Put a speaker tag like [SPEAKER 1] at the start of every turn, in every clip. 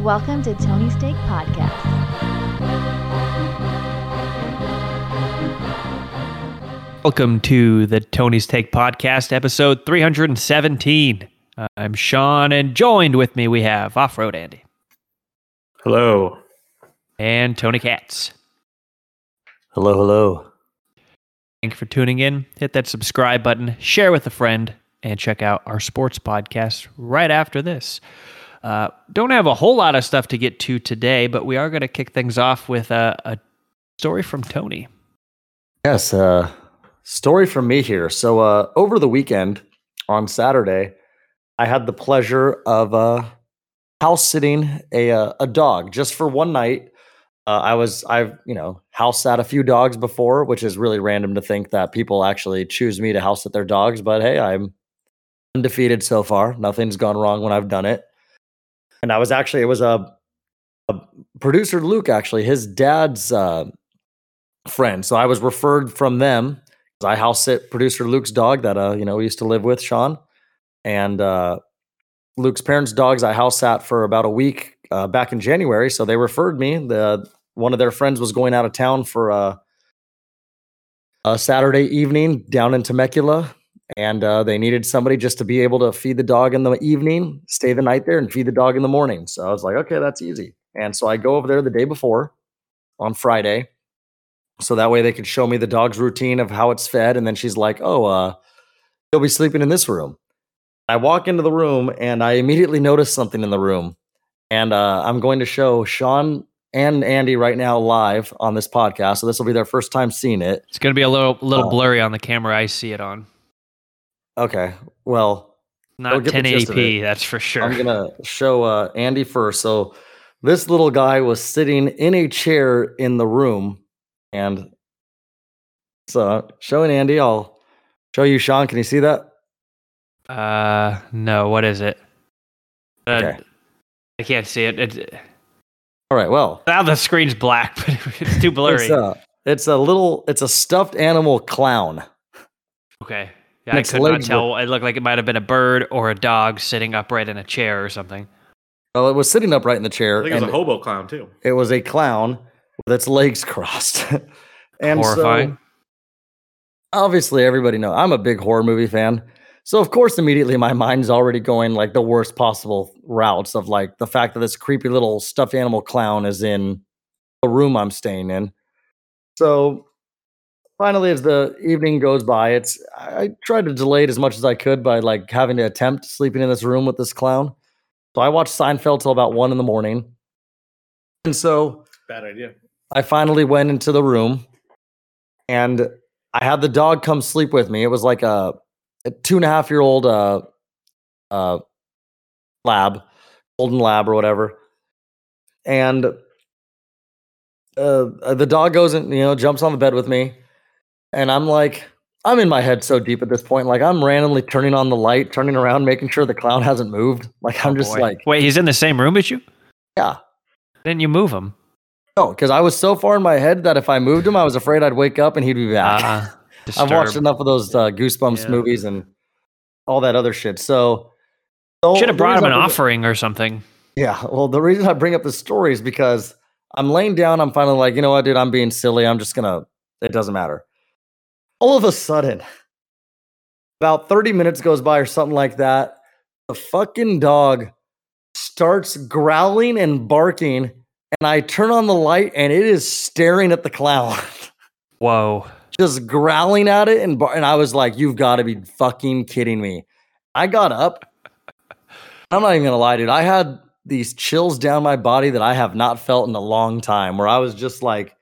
[SPEAKER 1] Welcome to Tony's Take Podcast.
[SPEAKER 2] Welcome to the Tony's Take Podcast, episode 317. Uh, I'm Sean, and joined with me we have Off Road Andy
[SPEAKER 3] Hello.
[SPEAKER 2] and Tony Katz.
[SPEAKER 3] Hello, hello.
[SPEAKER 2] Thank you for tuning in. Hit that subscribe button, share with a friend, and check out our sports podcast right after this. Uh, don't have a whole lot of stuff to get to today, but we are going to kick things off with a, a story from Tony.
[SPEAKER 3] Yes, uh, story from me here. So, uh, over the weekend on Saturday, I had the pleasure of uh, house sitting a uh, a dog just for one night. Uh, I was I've you know house sat a few dogs before, which is really random to think that people actually choose me to house sit their dogs. But hey, I'm undefeated so far. Nothing's gone wrong when I've done it. And I was actually it was a, a producer Luke actually his dad's uh, friend. So I was referred from them. I house sit producer Luke's dog that uh you know we used to live with Sean, and uh, Luke's parents' dogs. I house sat for about a week uh, back in January. So they referred me. The one of their friends was going out of town for uh, a Saturday evening down in Temecula, and uh, they needed somebody just to be able to feed the dog in the evening, stay the night there, and feed the dog in the morning. So I was like, okay, that's easy. And so I go over there the day before on Friday so that way they could show me the dog's routine of how it's fed and then she's like oh uh he'll be sleeping in this room i walk into the room and i immediately notice something in the room and uh i'm going to show sean and andy right now live on this podcast so this will be their first time seeing it
[SPEAKER 2] It's going to be a little little
[SPEAKER 3] Oh.
[SPEAKER 2] blurry on the camera I see it on.
[SPEAKER 3] Okay well
[SPEAKER 2] Not
[SPEAKER 3] get the
[SPEAKER 2] 1080p, that's for sure.
[SPEAKER 3] i'm gonna show uh andy first so this little guy was sitting in a chair in the room and so showing andy i'll show you sean can you see that
[SPEAKER 2] Uh, no, what is it? Uh,
[SPEAKER 3] Okay.
[SPEAKER 2] I can't see it. It
[SPEAKER 3] all right well
[SPEAKER 2] now the screen's black, but it's too blurry.
[SPEAKER 3] It's a, it's a little, it's a stuffed animal clown.
[SPEAKER 2] okay, yeah, I
[SPEAKER 3] its
[SPEAKER 2] could not
[SPEAKER 3] legs
[SPEAKER 2] tell. It looked like it might have been a bird or a dog sitting upright in a chair or something.
[SPEAKER 3] Well, it was sitting upright in the chair,
[SPEAKER 4] I think it was a hobo clown too.
[SPEAKER 3] it was a clown with its legs crossed. and
[SPEAKER 2] Horrifying.
[SPEAKER 3] so, obviously, everybody know I'm a big horror movie fan. So of course, immediately my mind's already going like the worst possible routes of like the fact that this creepy little stuffed animal clown is in the room I'm staying in. So finally, as the evening goes by, it's I tried to delay it as much as I could by like having to attempt sleeping in this room with this clown. So I watched Seinfeld till about one in the morning, and so
[SPEAKER 4] Bad idea.
[SPEAKER 3] I finally went into the room and I had the dog come sleep with me. It was like a, a two and a half year old uh, uh, lab, golden lab or whatever. And uh, the dog goes and, you know, jumps on the bed with me. And I'm like, I'm in my head so deep at this point. Like, I'm randomly turning on the light, turning around, making sure the clown hasn't moved. Like, I'm
[SPEAKER 2] Oh,
[SPEAKER 3] just
[SPEAKER 2] boy.
[SPEAKER 3] like,
[SPEAKER 2] wait, he's in the same room as you?
[SPEAKER 3] yeah.
[SPEAKER 2] Didn't you move him?
[SPEAKER 3] No, because I was so far in my head that if I moved him, I was afraid I'd wake up and he'd be back.
[SPEAKER 2] Uh,
[SPEAKER 3] I've watched enough of those uh, Goosebumps
[SPEAKER 2] Yeah.
[SPEAKER 3] movies and all that other shit. So, so
[SPEAKER 2] Should have brought him an offering or something.
[SPEAKER 3] Yeah. Well, the reason I bring up the story is because I'm laying down. I'm finally like, you know what, dude, I'm being silly. I'm just gonna. It doesn't matter. All of a sudden, about 30 minutes goes by or something like that. The fucking dog starts growling and barking, and I turn on the light, and it is staring at the clown.
[SPEAKER 2] Whoa.
[SPEAKER 3] just growling at it and bar- and I was like, "You've got to be fucking kidding me!" I got up. I'm not even gonna lie, dude. I had these chills down my body that I have not felt in a long time. Where I was just like,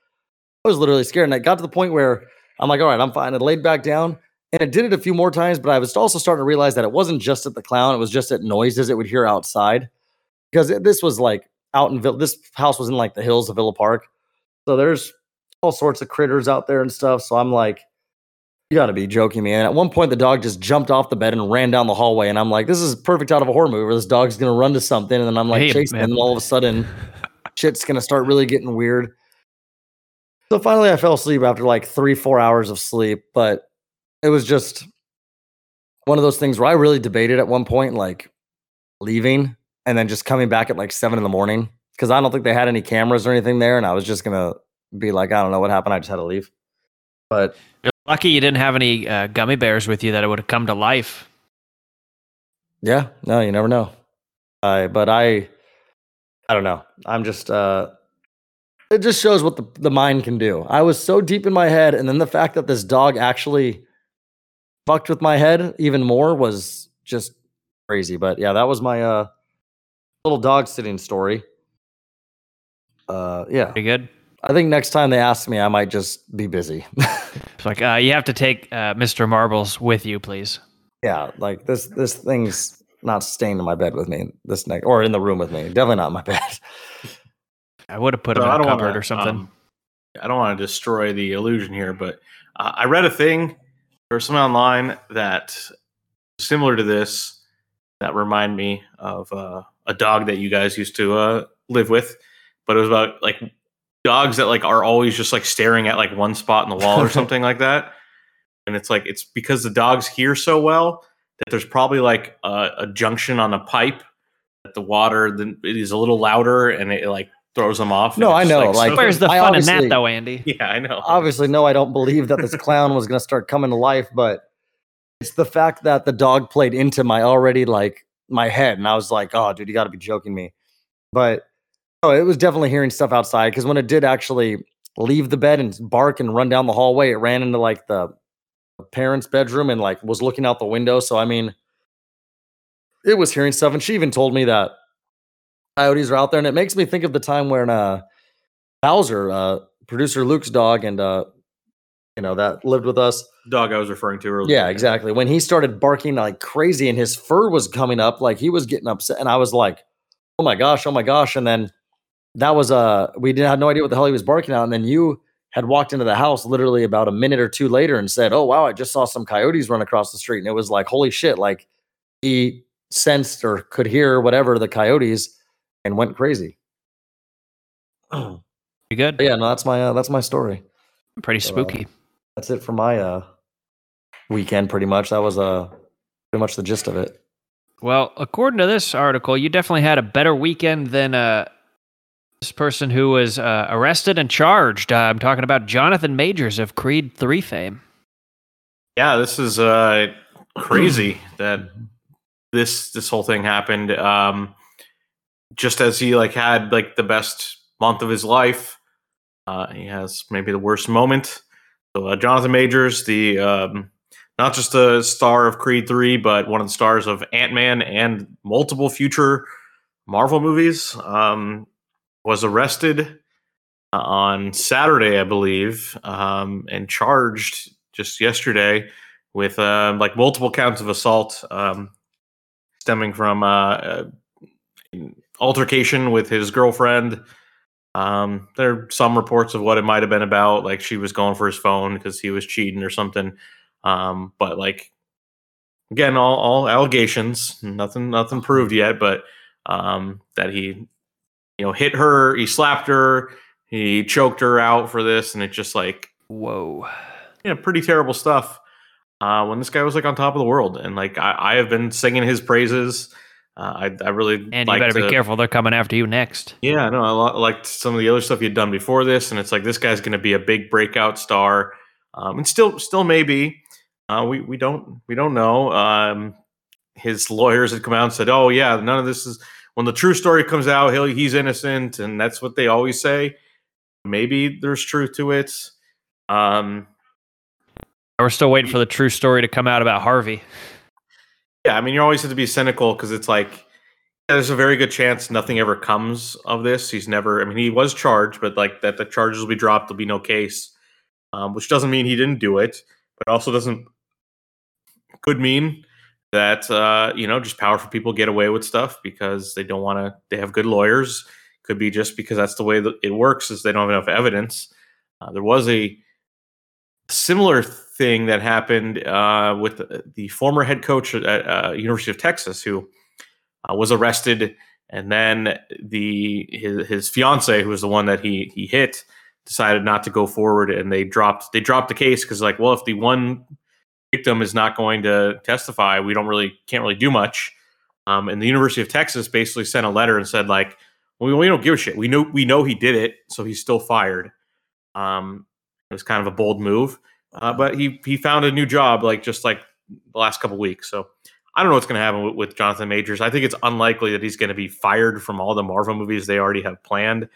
[SPEAKER 3] I was literally scared, and I got to the point where I'm like, "All right, I'm fine." I laid back down, and it did it a few more times, but I was also starting to realize that it wasn't just at the clown; it was just at noises it would hear outside, because it- this was like out in Vill- this house was in like the hills of Villa Park, so there's all sorts of critters out there and stuff. So I'm like, you got to be joking me. And at one point, the dog just jumped off the bed and ran down the hallway. And I'm like, this is perfect out of a horror movie where this dog's going to run to something. And then I'm like
[SPEAKER 2] Hey,
[SPEAKER 3] chasing.
[SPEAKER 2] man.
[SPEAKER 3] And all of a sudden, shit's going to start really getting weird. So finally, I fell asleep after like three, four hours of sleep. But it was just one of those things where I really debated at one point, like leaving and then just coming back at like seven in the morning because I don't think they had any cameras or anything there, and I was just gonna be like, I don't know what happened. I just had to leave. But
[SPEAKER 2] You're lucky you didn't have any uh, gummy bears with you that it would have come to life.
[SPEAKER 3] yeah, no, you never know. I but I, I don't know. I'm just. uh It just shows what the the mind can do. I was so deep in my head, and then the fact that this dog actually fucked with my head even more was just crazy. But yeah, that was my uh little dog sitting story. Uh, yeah.
[SPEAKER 2] Pretty good.
[SPEAKER 3] I think next time they ask me, I might just be busy.
[SPEAKER 2] It's like uh, you have to take uh, Mr. Marbles with you, please.
[SPEAKER 3] yeah, like this this thing's not staying in my bed with me this next or in the room with me. Definitely not in my bed.
[SPEAKER 2] I would have put him in a cupboard
[SPEAKER 4] wanna,
[SPEAKER 2] or something.
[SPEAKER 4] um, I don't want to destroy the illusion here, but uh, I read a thing or something online that similar to this that remind me of uh, a dog that you guys used to uh, live with, but it was about like dogs that like are always just like staring at like one spot in the wall or something like that. And it's like it's because the dogs hear so well that there's probably like a, a junction on a pipe that the water then it is a little louder and it like throws them off.
[SPEAKER 3] No, I know,
[SPEAKER 4] so-
[SPEAKER 3] like-
[SPEAKER 2] Where's the
[SPEAKER 3] I
[SPEAKER 2] fun in that, though, Andy?
[SPEAKER 4] yeah, I know.
[SPEAKER 3] Obviously, no, I don't believe that this clown was going to start coming to life, but it's the fact that the dog played into my already like my head, and I was like, "Oh, dude, you got to be joking me." But oh, it was definitely hearing stuff outside because when it did actually leave the bed and bark and run down the hallway, it ran into like the parents' bedroom and like was looking out the window. So I mean, it was hearing stuff, and she even told me that coyotes are out there, and it makes me think of the time when uh Bowser, uh, producer Luke's dog, and uh, you know that lived with us.
[SPEAKER 4] dog I was referring to earlier.
[SPEAKER 3] Yeah, exactly. When he started barking like crazy, and his fur was coming up, like he was getting upset, and I was like, "Oh my gosh, oh my gosh!" And then that was uh, we didn't have no idea what the hell he was barking at, and then you had walked into the house literally about a minute or two later and said, "Oh wow, I just saw some coyotes run across the street," and it was like, "Holy shit!" Like he sensed or could hear whatever the coyotes and went crazy. But
[SPEAKER 2] Pretty good.
[SPEAKER 3] yeah, no, that's my uh, that's my story.
[SPEAKER 2] Pretty
[SPEAKER 3] So, uh,
[SPEAKER 2] spooky.
[SPEAKER 3] That's it for my uh weekend. Pretty much, that was uh pretty much the gist of it.
[SPEAKER 2] Well, according to this article, you definitely had a better weekend than uh, this person who was uh, arrested and charged. Uh, I'm talking about Jonathan Majors of Creed 3 fame.
[SPEAKER 4] Yeah, this is uh crazy that this this whole thing happened. Um just as he like had like the best month of his life, uh he has maybe the worst moment. So uh, Jonathan Majors, the um not just a star of Creed 3, but one of the stars of Ant-Man and multiple future Marvel movies, um was arrested on Saturday, I believe, um, and charged just yesterday with uh, like multiple counts of assault um, stemming from uh, uh, altercation with his girlfriend. Um, there are some reports of what it might have been about, like she was going for his phone because he was cheating or something. Um, but like again, all, all allegations, nothing nothing proved yet, but um, that he you know hit her, he slapped her, he choked her out for this, and it's just like
[SPEAKER 2] Whoa.
[SPEAKER 4] yeah, pretty terrible stuff. Uh, when this guy was like on top of the world, and like I, I have been singing his praises. Uh, I, I really
[SPEAKER 2] And you better
[SPEAKER 4] to-
[SPEAKER 2] be careful. They're coming after you next.
[SPEAKER 4] Yeah, no, I liked some of the other stuff had done before this, and it's like this guy's going to be a big breakout star, um, and still, still maybe. Uh, we we don't we don't know. Um, his lawyers had come out and said, "Oh yeah, none of this is." When the true story comes out, he'll he's innocent, and that's what they always say. Maybe there's truth to it. Um,
[SPEAKER 2] We're still waiting for the true story to come out about Harvey.
[SPEAKER 4] Yeah, I mean, you always have to be cynical because it's like there's a very good chance nothing ever comes of this. He's never. I mean, he was charged, but like that, the charges will be dropped. There'll be no case, um, which doesn't mean he didn't do it, but also doesn't could mean that uh, you know just powerful people get away with stuff because they don't want to. They have good lawyers. Could be just because that's the way that it works. Is they don't have enough evidence. Uh, there was a similar thing that happened uh, with the- former head coach at uh, University of Texas, who uh, was arrested, and then the his, his fiance, who was the one that he he hit, decided not to go forward, and they dropped they dropped the case because like, well, if the one victim is not going to testify, we don't really can't really do much. Um, and the University of Texas basically sent a letter and said like, well, we don't give a shit. We know we know he did it, so he's still fired. Um, it was kind of a bold move, uh, but he he found a new job like just like the last couple weeks. So I don't know what's going to happen with, with Jonathan Majors. I think it's unlikely that he's going to be fired from all the Marvel movies they already have planned.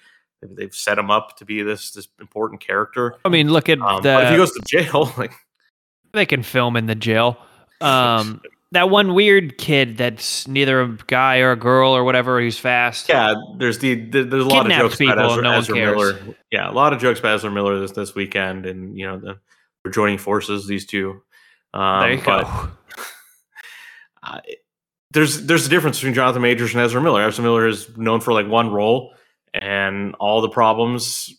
[SPEAKER 4] They've, set him up to be this this important character.
[SPEAKER 2] I mean, look at
[SPEAKER 4] Um,
[SPEAKER 2] the.
[SPEAKER 4] but if he goes to jail, like
[SPEAKER 2] they can film in the jail. Um, that one weird kid that's neither a guy or a girl or whatever. He's fast.
[SPEAKER 4] yeah, there's the, the there's a lot of jokes about
[SPEAKER 2] people
[SPEAKER 4] Ezra,
[SPEAKER 2] no
[SPEAKER 4] Ezra. Miller. Yeah, a lot of jokes about Ezra Miller this this weekend, and you know the, joining forces. These two. Um,
[SPEAKER 2] there you
[SPEAKER 4] but,
[SPEAKER 2] go.
[SPEAKER 4] uh, there's there's a difference between Jonathan Majors and Ezra Miller. Ezra Miller is known for like one role, and all the problems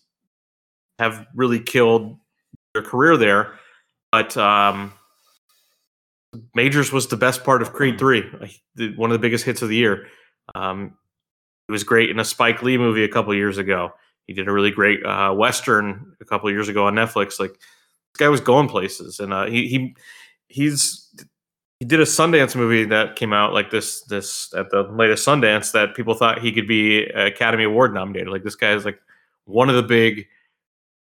[SPEAKER 4] have really killed their career there. But um, Majors was the best part of Creed Three, one of the biggest hits of the year. Um, he was great in a Spike Lee movie a couple years ago. He did a really great uh, western a couple years ago on Netflix. Like guy was going places, and uh, he he he's he did a Sundance movie that came out like this this at the latest Sundance that people thought he could be Academy Award nominated. Like this guy is like one of the big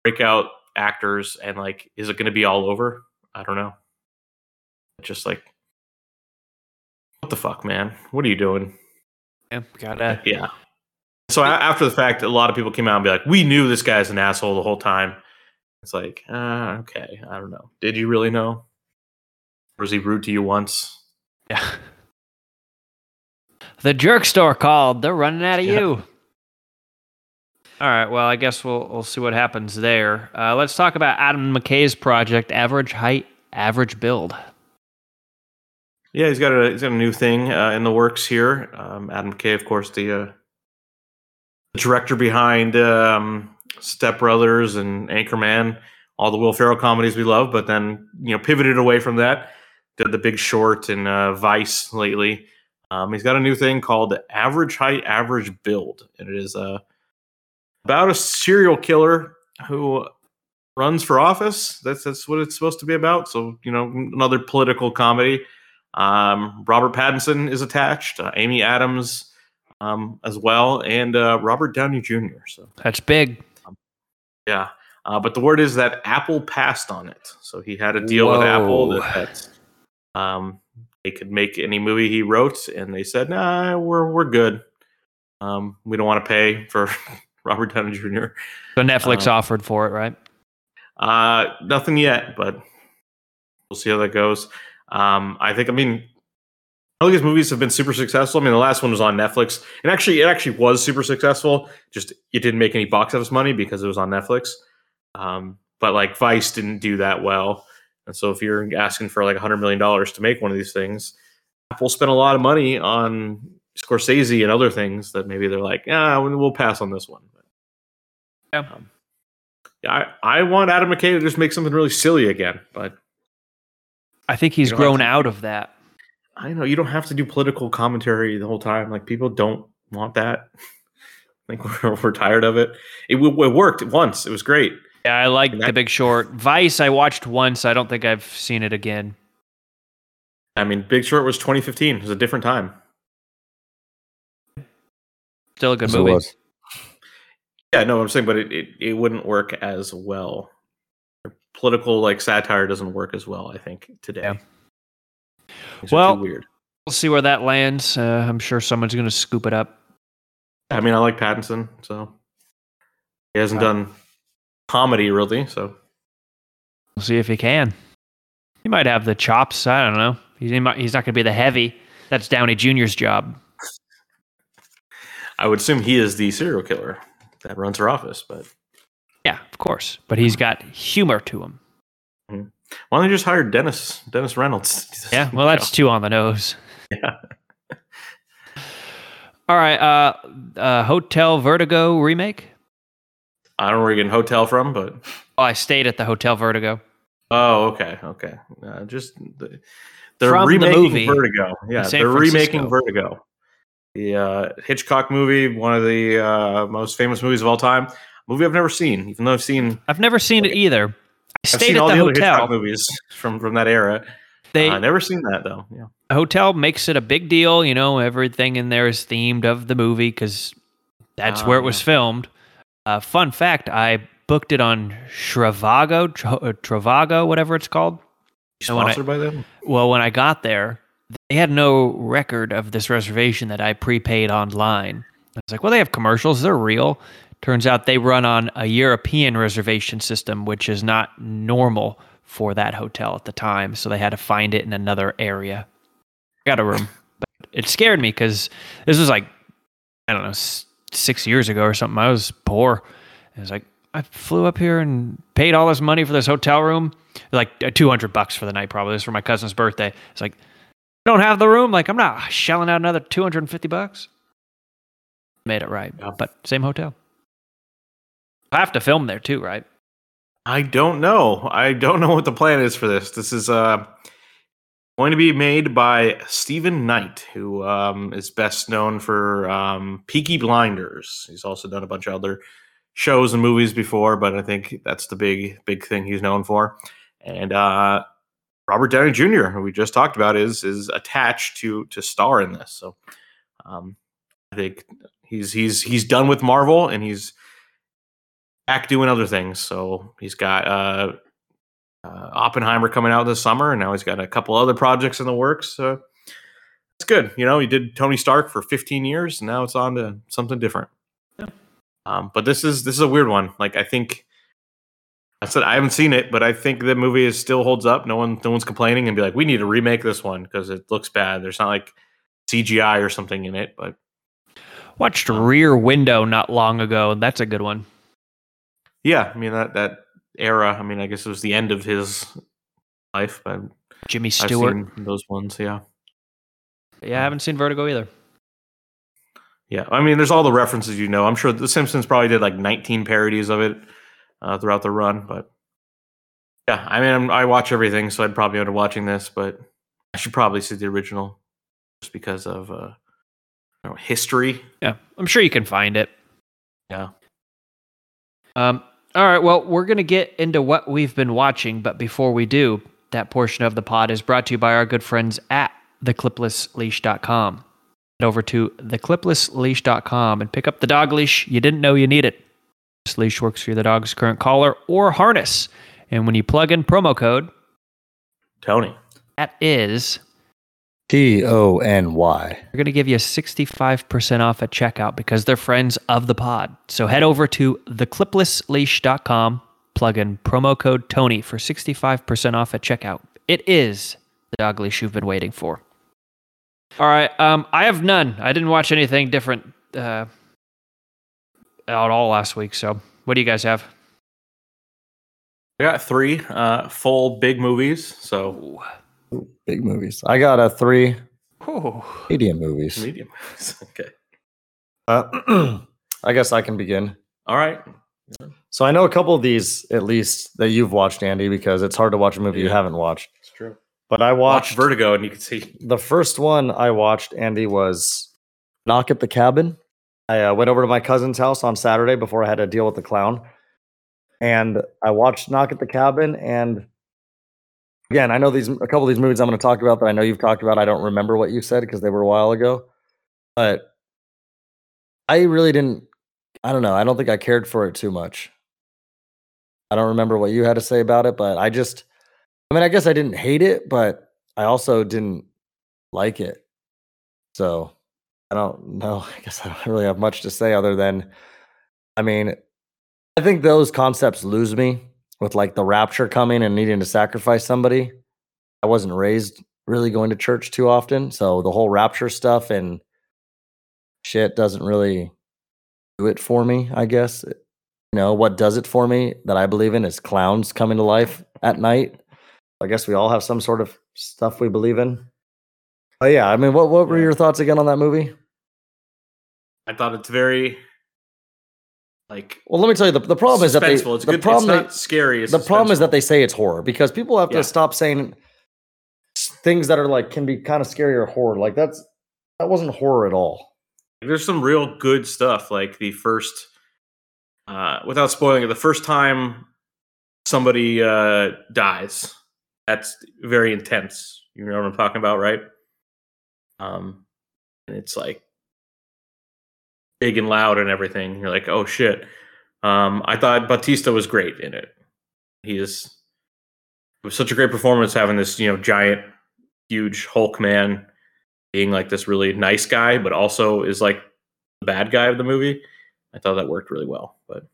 [SPEAKER 4] breakout actors, and like is it going to be all over? I don't know. Just like what the fuck, man? What are you doing?
[SPEAKER 2] Yeah, gotta.
[SPEAKER 4] Yeah. So after the fact, a lot of people came out and be like, "We knew this guy's an asshole the whole time." It's like, uh, okay, I don't know. Did you really know? Was he rude to you once?
[SPEAKER 2] Yeah. The jerk store called. They're running out of
[SPEAKER 4] Yeah.
[SPEAKER 2] you. All right. Well, I guess we'll we'll see what happens there. Uh, let's talk about Adam McKay's project, Average Height, Average Build.
[SPEAKER 4] Yeah, he's got a he's got a new thing uh, in the works here. Um, Adam McKay, of course, the, uh, the director behind um, Step Brothers and Anchorman, all the Will Ferrell comedies we love. But then you know pivoted away from that, did The Big Short and uh, Vice lately. Um, he's got a new thing called Average Height, Average Build, and it is uh, about a serial killer who runs for office. That's that's what it's supposed to be about. So you know, another political comedy. Um, Robert Pattinson is attached, uh, Amy Adams um, as well, and uh, Robert Downey Jr. So
[SPEAKER 2] That's big.
[SPEAKER 4] Yeah, uh, but the word is that Apple passed on it. So he had a deal with Apple that, that um, they could make any movie he wrote, and they said, "Nah, we're we're good. Um, we don't want to pay for Robert Downey Jr."
[SPEAKER 2] So Netflix
[SPEAKER 4] Um,
[SPEAKER 2] offered for it, right?
[SPEAKER 4] Uh, nothing yet, but we'll see how that goes. Um, I think, I mean, I think his movies have been super successful. I mean, the last one was on Netflix, and actually, it actually was super successful. Just it didn't make any box office money because it was on Netflix. Um, but like Vice didn't do that well, and so if you're asking for like a hundred million dollars to make one of these things, Apple spent a lot of money on Scorsese and other things that maybe they're like, yeah, we'll pass on this one.
[SPEAKER 2] Yeah.
[SPEAKER 4] Um, yeah, I, I want Adam McKay to just make something really silly again, but
[SPEAKER 2] I think he's
[SPEAKER 4] you don't have
[SPEAKER 2] grown out of that.
[SPEAKER 4] I know you don't have to do political commentary the whole time. Like people don't want that. I think we're, we're tired of it. It, it worked once. It was great.
[SPEAKER 2] Yeah, I like
[SPEAKER 4] And
[SPEAKER 2] The Big Short. Vice, I watched once. I don't think I've seen it again.
[SPEAKER 4] I mean, Big Short was 2015. It was a different time.
[SPEAKER 2] Still a good
[SPEAKER 3] Yes,
[SPEAKER 2] movie.
[SPEAKER 3] was.
[SPEAKER 4] Yeah, no, I'm saying, but it, it, it wouldn't work as well. Political like satire doesn't work as well. I think today.
[SPEAKER 2] Yeah.
[SPEAKER 4] Things are
[SPEAKER 2] Well-
[SPEAKER 4] weird.
[SPEAKER 2] We'll see where that lands. Uh, I'm sure someone's going to scoop it up.
[SPEAKER 4] I mean, I like Pattinson, so he hasn't
[SPEAKER 2] Wow.
[SPEAKER 4] done comedy really. So
[SPEAKER 2] We'll see if he can. He might have the chops. I don't know. He's, he might, he's not going to be the heavy. That's Downey Jr.'s job.
[SPEAKER 4] I would assume he is the serial killer that runs her office. But
[SPEAKER 2] Yeah, of course. But he's got humor to him.
[SPEAKER 4] Why don't they just hire Dennis Dennis Reynolds? the
[SPEAKER 2] Yeah, well, that's too on the nose.
[SPEAKER 4] Yeah.
[SPEAKER 2] All right. Uh, uh, Hotel Vertigo remake.
[SPEAKER 4] I don't know where you're getting hotel from, but
[SPEAKER 2] Oh, I stayed at the Hotel Vertigo.
[SPEAKER 4] oh, okay, okay. Uh, just the, they're
[SPEAKER 2] From the
[SPEAKER 4] remaking
[SPEAKER 2] movie
[SPEAKER 4] Vertigo. Yeah, they're remaking Vertigo. The uh, Hitchcock movie, one of the uh, most famous movies of all time. Movie I've never seen, even though I've seen
[SPEAKER 2] I've never seen it either. I
[SPEAKER 4] I've
[SPEAKER 2] stayed
[SPEAKER 4] seen
[SPEAKER 2] at
[SPEAKER 4] all
[SPEAKER 2] the
[SPEAKER 4] the, other Hitchcock
[SPEAKER 2] hotel.
[SPEAKER 4] movies from from that era.
[SPEAKER 2] They
[SPEAKER 4] I never seen that though. Yeah.
[SPEAKER 2] hotel makes it a big deal. You know, everything in there is themed of the movie because that's
[SPEAKER 4] Oh,
[SPEAKER 2] where it was
[SPEAKER 4] yeah.
[SPEAKER 2] filmed. Uh, fun fact: I booked it on Travago, Tro- uh, Travago, whatever it's called. So when I-
[SPEAKER 4] Sponsored by them.
[SPEAKER 2] Well, when I got there, they had no record of this reservation that I prepaid online. I was like, well, they have commercials. They're real. Turns out they run on a European reservation system, which is not normal for that hotel at the time. So they had to find it in another area. Got a room. But it scared me because this was like, I don't know, s- six years ago or something. I was poor. It was like, I flew up here and paid all this money for this hotel room, like uh, 200 bucks for the night, probably. This was for my cousin's birthday. It's like, don't have the room. Like, I'm not shelling out another 250 bucks. Made it right.
[SPEAKER 4] Yeah.
[SPEAKER 2] But same hotel. I have to film there too, right?
[SPEAKER 4] I don't know. I don't know what the plan is for this. This is uh going to be made by Stephen Knight, who um, is best known for um, Peaky Blinders. He's also done a bunch of other shows and movies before, but I think that's the big big thing he's known for. And uh, Robert Downey Jr., who we just talked about, is is attached to to star in this. So um, I think he's he's he's done with Marvel and he's back doing other things. So he's got uh, uh, Oppenheimer coming out this summer, and now he's got a couple other projects in the works. So it's good. You know, he did Tony Stark for 15 years, and now it's on to something different. Um, but this is this is a weird one. Like I think I said I haven't seen it, but I think the movie is still holds up. No one no one's complaining and be like, we need to remake this one because it looks bad. There's not like CGI or something in it, but
[SPEAKER 2] Watched Rear Window not long ago. and That's a good one.
[SPEAKER 4] Yeah, I mean that that era. I mean, I guess it was the end of his life, but
[SPEAKER 2] Jimmy Stewart.
[SPEAKER 4] those ones. Yeah,
[SPEAKER 2] Yeah, I haven't seen Vertigo either.
[SPEAKER 4] yeah. I mean, there's all the references you know. I'm sure The Simpsons probably did like 19 parodies of it uh, throughout the run, but yeah. I mean, I'm, I watch everything, so I'd probably end up watching this, but I should probably see the original just because of uh, know, history.
[SPEAKER 2] Yeah, I'm sure you can find it.
[SPEAKER 4] Yeah.
[SPEAKER 2] Um, all right. Well, we're going to get into what we've been watching, but before we do, that portion of the pod is brought to you by our good friends at thecliplessleash.com. Head over to thecliplessleash.com and pick up the dog leash you didn't know you needed. This leash works for the dog's current collar or harness. And when you plug in promo code,
[SPEAKER 4] Tony.
[SPEAKER 2] that is
[SPEAKER 3] T O N Y.
[SPEAKER 2] They're going to give you 65% off at checkout because they're friends of the pod. So head over to thecliplessleash.com, plug in promo code Tony for 65% off at checkout. It is the dog leash you've been waiting for. All right. Um, I have none. I didn't watch anything different uh, at all last week. So what do you guys have?
[SPEAKER 4] I got three uh, full big movies, so
[SPEAKER 3] Big movies. I got a three
[SPEAKER 2] Whew.
[SPEAKER 3] medium movies.
[SPEAKER 4] medium movies. okay.
[SPEAKER 3] Uh, I guess I can begin.
[SPEAKER 4] All right.
[SPEAKER 3] So I know a couple of these, at least, that you've watched, Andy, because it's hard to watch a movie you haven't watched.
[SPEAKER 4] It's true.
[SPEAKER 3] But I
[SPEAKER 4] Watch
[SPEAKER 3] watched
[SPEAKER 4] Vertigo, and you can see
[SPEAKER 3] the first one I watched, Andy, was Knock at the Cabin. I uh, went over to my cousin's house on Saturday before I had to deal with the clown. And I watched Knock at the Cabin. And again, I know these a couple of these movies I'm going to talk about that I know you've talked about. I don't remember what you said because they were a while ago. But I really didn't, I don't know. I don't think I cared for it too much. I don't remember what you had to say about it, but I just, I mean, I guess I didn't hate it, but I also didn't like it. So I don't know. I guess I don't really have much to say other than, I mean, I think those concepts lose me with like the rapture coming and needing to sacrifice somebody. I wasn't raised really going to church too often. So the whole rapture stuff and shit doesn't really do it for me, I guess. You know, what does it for me that I believe in is clowns coming to life at night. I guess we all have some sort of stuff we believe in. Oh yeah, I mean, what what were your thoughts again on that movie?
[SPEAKER 4] I thought it's very like
[SPEAKER 3] Well, let me tell you the, the problem is that they.
[SPEAKER 4] It's
[SPEAKER 3] the
[SPEAKER 4] good.
[SPEAKER 3] problem
[SPEAKER 4] it's
[SPEAKER 3] they-
[SPEAKER 4] scary. It's
[SPEAKER 3] the problem is that they say it's horror because people have to
[SPEAKER 4] Yeah.
[SPEAKER 3] stop saying things that are like can be kind of scary or horror. Like that's that wasn't horror at all.
[SPEAKER 4] there's some real good stuff. Like the first, uh, without spoiling it, the first time somebody uh, dies, that's very intense. You know what I'm talking about, right? Um, and it's like big and loud and everything. You're like, oh shit. Um, I thought Bautista was great in it. He is it was such a great performance having this, you know, giant, huge Hulk man being like this really nice guy, but also is like the bad guy of the movie. I thought that worked really well. But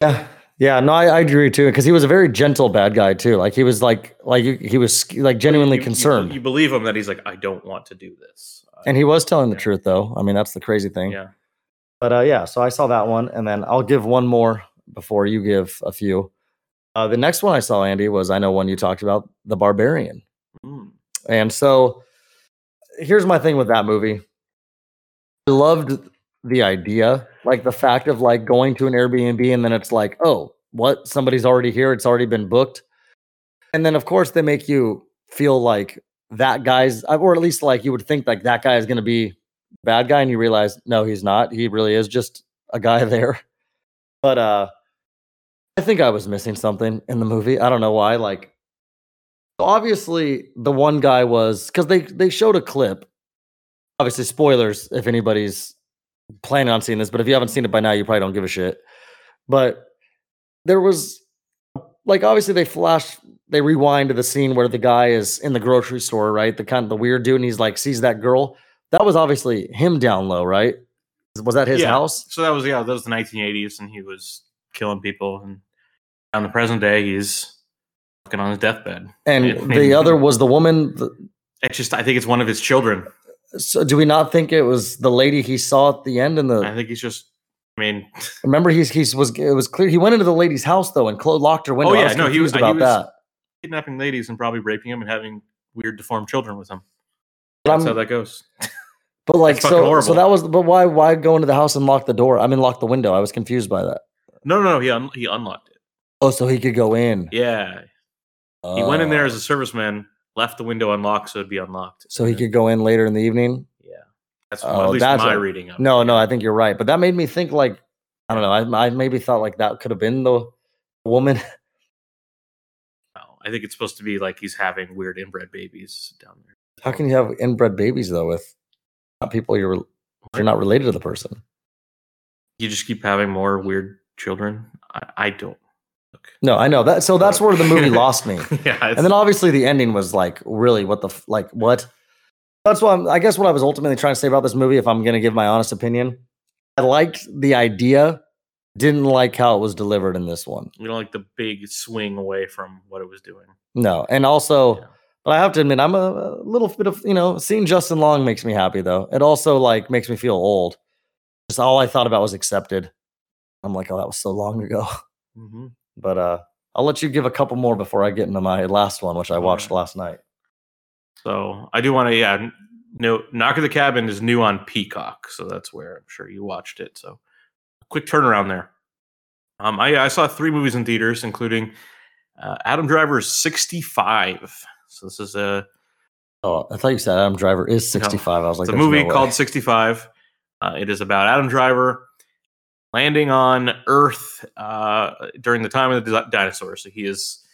[SPEAKER 3] Yeah, yeah, no, I, I agree too because he was a very gentle bad guy too. Like he was like like he was like genuinely
[SPEAKER 4] you- you-
[SPEAKER 3] concerned,
[SPEAKER 4] You, believe him that he's like, I don't want to do this. Uh,
[SPEAKER 3] and he was telling the
[SPEAKER 4] Yeah.
[SPEAKER 3] truth though. I mean, that's the crazy thing.
[SPEAKER 4] yeah.
[SPEAKER 3] But uh, yeah, so I saw that one, and then I'll give one more before you give a few. Uh, the next one I saw, Andy, was I know one you talked about, The Barbarian.
[SPEAKER 4] Mm.
[SPEAKER 3] And so here's my thing with that movie. I loved the idea, like the fact of like going to an Airbnb and then it's like, oh, what? Somebody's already here. It's already been booked. And then of course they make you feel like that guy's or at least like you would think like that guy is going to be bad guy and you realize no, he's not. He really is just a guy there. But uh I think I was missing something in the movie. I don't know why. Like obviously the one guy was because they they showed a clip obviously spoilers if anybody's planning on seeing this but if you haven't seen it by now you probably don't give a shit but there was like obviously they flash they rewind to the scene where the guy is in the grocery store right the kind of the weird dude and he's like sees that girl that was obviously him down low right was that his
[SPEAKER 4] Yeah.
[SPEAKER 3] house
[SPEAKER 4] So that was yeah, that was the 1980s, and he was killing people. And on the present day, he's fucking on his deathbed.
[SPEAKER 3] and
[SPEAKER 4] It-
[SPEAKER 3] the other was the woman the,
[SPEAKER 4] It's just I think it's one of his children.
[SPEAKER 3] So do we not think it was the lady he saw at the end in the
[SPEAKER 4] I think he's just. I mean,
[SPEAKER 3] Remember, he's he's was it was clear he went into the lady's house though and clo- locked her window.
[SPEAKER 4] Oh, yeah, no, he was-
[SPEAKER 3] confused
[SPEAKER 4] he
[SPEAKER 3] about
[SPEAKER 4] was-
[SPEAKER 3] that.
[SPEAKER 4] kidnapping ladies and probably raping them and having weird deformed children with him. That's how that goes.
[SPEAKER 3] but like
[SPEAKER 4] That's fucking
[SPEAKER 3] so, so that was. But why why go into the house and lock the door? I mean, lock the window. I was confused by that.
[SPEAKER 4] No, no, no. He un- he unlocked it.
[SPEAKER 3] Oh, so he could go in.
[SPEAKER 4] Yeah, he went in there as a serviceman, left the window unlocked so it'd be unlocked.
[SPEAKER 3] so he could go in later in the evening.
[SPEAKER 4] Yeah, that's
[SPEAKER 3] Oh,
[SPEAKER 4] at least
[SPEAKER 3] that's
[SPEAKER 4] my
[SPEAKER 3] a-
[SPEAKER 4] reading of it.
[SPEAKER 3] No, no, I think you're right. But that made me think like I don't know. I I maybe thought like that could have been the woman.
[SPEAKER 4] No, I think it's supposed to be like he's having weird inbred babies down there.
[SPEAKER 3] How can you have inbred babies though with people you're if you're not related to the person?
[SPEAKER 4] You just keep having more weird children. I, I don't.
[SPEAKER 3] No, I know that. So that's where the movie lost me.
[SPEAKER 4] yeah,
[SPEAKER 3] and then obviously the ending was like really what the f- like what that's what I'm, i guess what i was ultimately trying to say about this movie if i'm going to give my honest opinion i liked the idea didn't like how it was delivered in this one
[SPEAKER 4] you know, like the big swing away from what it was doing.
[SPEAKER 3] no and also
[SPEAKER 4] Yeah.
[SPEAKER 3] but i have to admit i'm a, a little bit of you know seeing justin long makes me happy though it also like makes me feel old just all i thought about was accepted i'm like oh that was so long ago
[SPEAKER 4] Mm-hmm.
[SPEAKER 3] But uh i'll let you give a couple more before i get into my last one which i watched last night
[SPEAKER 4] So I do want to, yeah, no, Knock of the Cabin is new on Peacock, so that's where I'm sure you watched it. So quick turnaround there. Um, I, I saw three movies in theaters, including uh, Adam Driver's 65. So this is a
[SPEAKER 3] Oh, I thought you said Adam Driver is 65. I was like,
[SPEAKER 4] it's a movie
[SPEAKER 3] no way."
[SPEAKER 4] called 65. Uh, it is about Adam Driver landing on Earth uh, during the time of the di- dinosaurs. So he is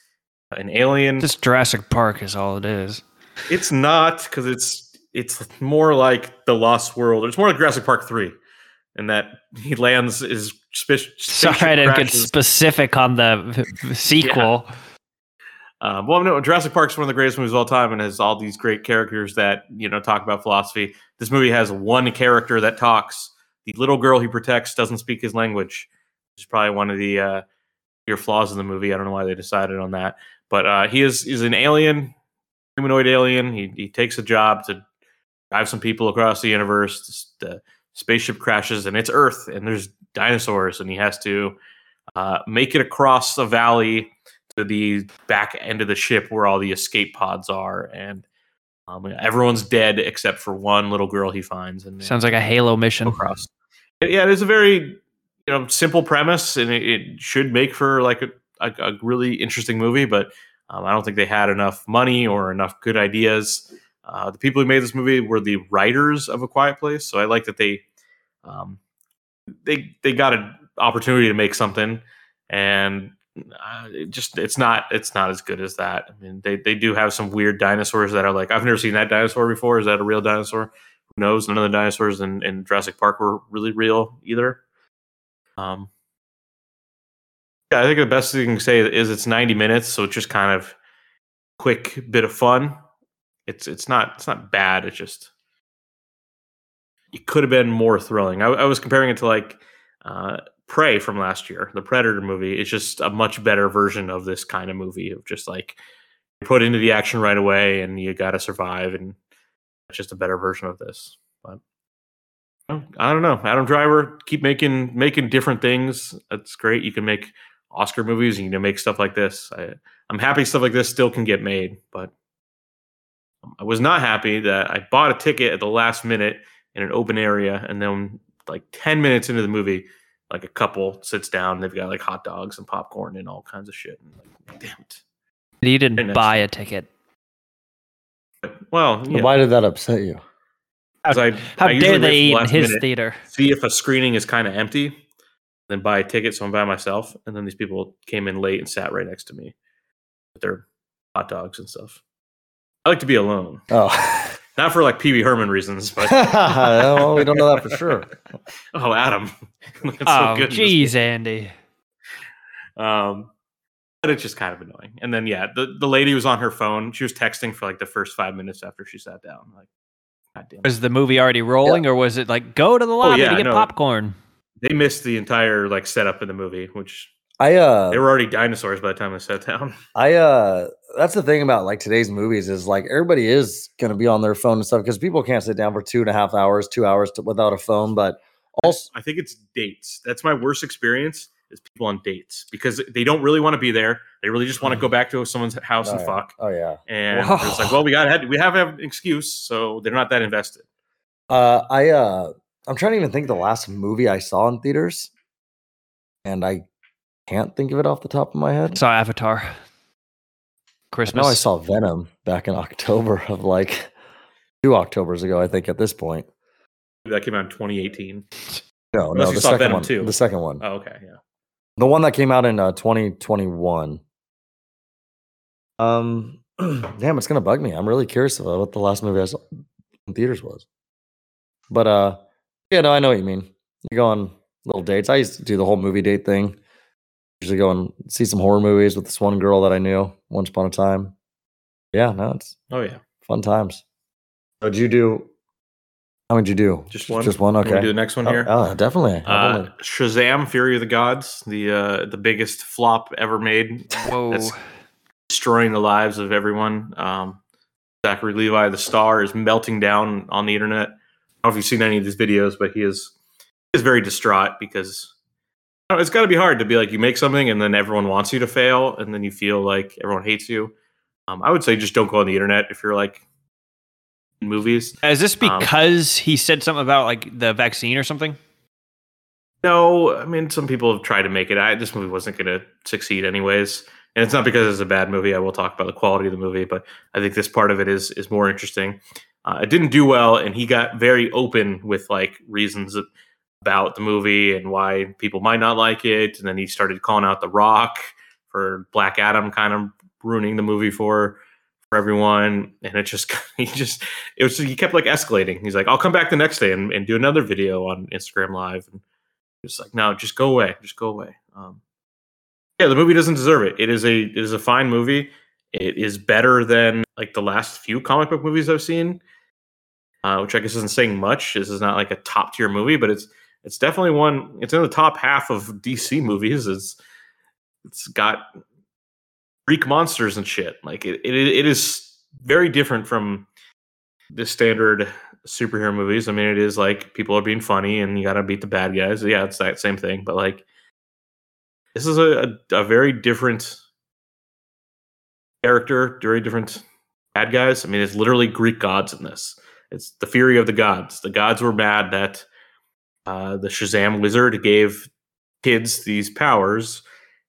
[SPEAKER 4] an alien.
[SPEAKER 2] Just Jurassic Park is all it is.
[SPEAKER 4] It's not because it's it's more like the Lost World. It's more like Jurassic Park three, in that he lands is spe-
[SPEAKER 2] Sorry, I didn't get specific on the sequel.
[SPEAKER 4] Um, well, no, Jurassic Park's one of the greatest movies of all time, and has all these great characters that you know talk about philosophy. This movie has one character that talks. The little girl he protects doesn't speak his language, which is probably one of the uh, your flaws in the movie. I don't know why they decided on that, but uh, he is is an alien, humanoid alien. He he takes a job to drive some people across the universe. The spaceship crashes, and it's Earth, and there's dinosaurs, and he has to uh, make it across a valley to the back end of the ship where all the escape pods are, and um, everyone's dead except for one little girl he finds. And
[SPEAKER 2] Sounds like a Halo mission.
[SPEAKER 4] across. Yeah, it is a very you know simple premise, and it, it should make for like a, a, a really interesting movie. But um, I don't think they had enough money or enough good ideas. Uh, the people who made this movie were the writers of A Quiet Place, so I like that they um, they they got an opportunity to make something and uh, it just it's not it's not as good as that. I mean, they they do have some weird dinosaurs that are like I've never seen that dinosaur before. Is that a real dinosaur? Knows? None of the dinosaurs in, in Jurassic Park were really real either. Um, yeah, I think the best thing you can say is it's 90 minutes, so it's just kind of quick bit of fun. It's it's not it's not bad. It's just it could have been more thrilling. I, I was comparing it to like uh, Prey from last year, the Predator movie. It's just a much better version of this kind of movie of just like put into the action right away and you got to survive, and just a better version of this. But oh, I don't know. Adam Driver keep making making different things. That's great. You can make Oscar movies and you can make stuff like this. I, I'm happy stuff like this still can get made, but I was not happy that I bought a ticket at the last minute in an open area, and then like ten minutes into the movie, like a couple sits down, and they've got like hot dogs and popcorn and all kinds of shit. And like, damn it!
[SPEAKER 2] You didn't buy a ticket.
[SPEAKER 4] But, well, yeah,
[SPEAKER 3] Why did that upset you?
[SPEAKER 4] 'cause I,
[SPEAKER 2] How
[SPEAKER 4] I usually
[SPEAKER 2] dare they eat
[SPEAKER 4] the
[SPEAKER 2] in his theater?
[SPEAKER 4] See if a screening is kind of empty, then buy a ticket. So I'm by myself, and then these people came in late and sat right next to me with their hot dogs and stuff. I like to be alone,
[SPEAKER 3] Oh,
[SPEAKER 4] not for like Pee Wee Herman reasons, but
[SPEAKER 3] well, we don't know that for sure.
[SPEAKER 4] oh, Adam, That's so
[SPEAKER 2] oh,
[SPEAKER 4] good in
[SPEAKER 2] jeez, Andy.
[SPEAKER 4] Um, but it's just kind of annoying. And then yeah, the, the lady was on her phone. She was texting for like the first five minutes after she sat down. Like, God damn it.
[SPEAKER 2] Was the movie already rolling, or was it like go to the lobby
[SPEAKER 4] yeah,
[SPEAKER 2] to get
[SPEAKER 4] no.
[SPEAKER 2] popcorn?
[SPEAKER 4] They missed the entire like setup in the movie, which
[SPEAKER 3] I uh,
[SPEAKER 4] they were already dinosaurs by the time I sat down.
[SPEAKER 3] I uh, that's the thing about like today's movies is like everybody is gonna be on their phone and stuff because people can't sit down for two and a half hours, two hours to, without a phone. But also,
[SPEAKER 4] I think it's dates. That's my worst experience is people on dates because they don't really want to be there. They really just want to go back to someone's house and
[SPEAKER 3] oh, yeah.
[SPEAKER 4] fuck.
[SPEAKER 3] Oh yeah.
[SPEAKER 4] And
[SPEAKER 2] Whoa.
[SPEAKER 4] it's like, well, we got we have an excuse, so they're not that invested.
[SPEAKER 3] Uh, I uh, I'm trying to even think of the last movie I saw in theaters, and I can't think of it off the top of my head.
[SPEAKER 2] Saw Avatar. Christmas.
[SPEAKER 3] know I saw Venom back in October of like two Octobers ago, I think. At this point,
[SPEAKER 4] That came out in 2018.
[SPEAKER 3] no,
[SPEAKER 4] Unless
[SPEAKER 3] no, the second
[SPEAKER 4] Venom
[SPEAKER 3] one,
[SPEAKER 4] too.
[SPEAKER 3] the second one,
[SPEAKER 4] Oh, okay, yeah.
[SPEAKER 3] The one that came out in uh, 2021. Um, damn, it's gonna bug me. I'm really curious about what the last movie I saw in theaters was. But uh, yeah, no, I know what you mean. You go on little dates. I used to do the whole movie date thing. Usually go and see some horror movies with this one girl that I knew once upon a time. Yeah, no, it's
[SPEAKER 4] Oh yeah.
[SPEAKER 3] fun times. What'd you do? How would you do?
[SPEAKER 4] Just one.
[SPEAKER 3] Just one.
[SPEAKER 4] You wanna
[SPEAKER 3] Okay.
[SPEAKER 4] do the next one here.
[SPEAKER 3] Oh, definitely.
[SPEAKER 4] Uh, Shazam: Fury of the Gods, the uh, the biggest flop ever made,
[SPEAKER 2] Whoa.
[SPEAKER 4] That's- destroying the lives of everyone. Um, Zachary Levi, the star, is melting down on the internet. I don't know if you've seen any of these videos, but he is he is very distraught because know, it's got to be hard to be like you make something and then everyone wants you to fail, and then you feel like everyone hates you. Um, I would say just don't go on the internet if you're like in movies.
[SPEAKER 2] Is this
[SPEAKER 4] um,
[SPEAKER 2] because he said something about like the vaccine or something?
[SPEAKER 4] No, I mean some people have tried to make it. I, this movie wasn't going to succeed anyways, and it's not because it's a bad movie. I will talk about the quality of the movie, but I think this part of it is is more interesting. Uh, it didn't do well, and he got very open with like reasons about the movie and why people might not like it. And then he started calling out The Rock for Black Adam, kind of ruining the movie for for everyone. And it just he just it was he kept like escalating. He's like, I'll come back the next day and, and do another video on Instagram Live and just like, no, just go away, just go away. Um, yeah, the movie doesn't deserve it. It is a it is a fine movie. It is better than like the last few comic book movies I've seen, uh, which I guess isn't saying much. This is not like a top tier movie, but it's it's definitely one. It's in the top half of DC movies. It's it's got Greek monsters and shit. Like it, it it is very different from the standard superhero movies. I mean, it is like people are being funny and you got to beat the bad guys. Yeah, it's that same thing. But like, this is a, a, a very different character, very different bad guys. I mean, it's literally Greek gods in this. It's the fury of the gods. The gods were mad that uh, the Shazam wizard gave kids these powers.